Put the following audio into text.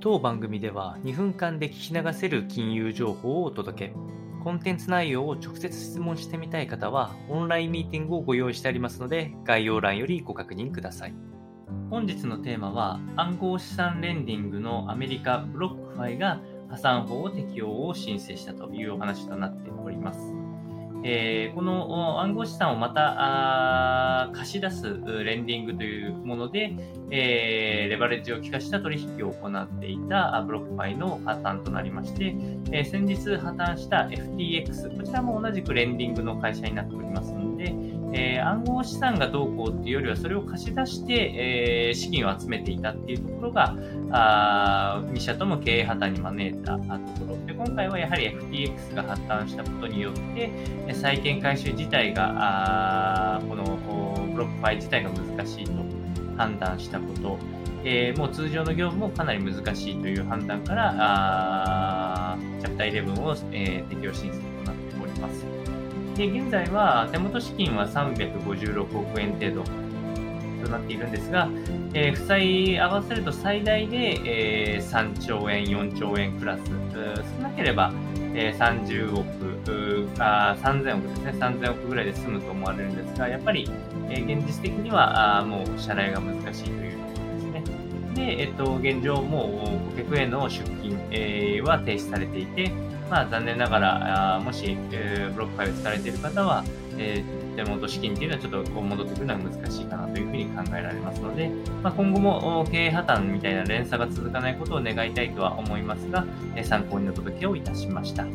当番組では2分間で聞き流せる金融情報をお届け。コンテンツ内容を直接質問してみたい方は、オンラインミーティングをご用意してありますので、概要欄よりご確認ください。本日のテーマは、暗号資産レンディングのアメリカブロックファイが破産法を適用を申請したというお話となっております。えー、この暗号資産をまた貸し出すレンディングというもので、えー、レバレッジを利かした取引を行っていたブロックパイの破綻となりまして、えー、先日破綻した FTX、こちらも同じくレンディングの会社になっておりますので、えー、暗号資産がどうこうっていうよりは、それを貸し出して、えー、資金を集めていたっていうところが、あ2社とも経営破綻に招いたところ。で今回はやはり FTX が破綻したことによって、債権回収自体が、この BlockFi 自体が難しいと判断したこと、えー、もう通常の業務もかなり難しいという判断から、あ Chapter 11を、えー、適用申請となっております。で、現在は手元資金は356億円程度となっているんですが、えー、負債合わせると最大で、えー、3兆円、4兆円クラス、少なければ、えー、30億あ、3000億ですね、3000億ぐらいで済むと思われるんですが、やっぱり、えー、現実的にはあもう支払いが難しいというところですね。で、えっ、と、現状もう顧客への出金、えー、は停止されていて、まあ、残念ながら、あもし、えー、ブロック開発されている方は、えー、手元資金っていうのはちょっとこう戻ってくるのは難しいかなというふうに考えられますので、まあ、今後も経営破綻みたいな連鎖が続かないことを願いたいとは思いますが、え参考にお届けをいたしました。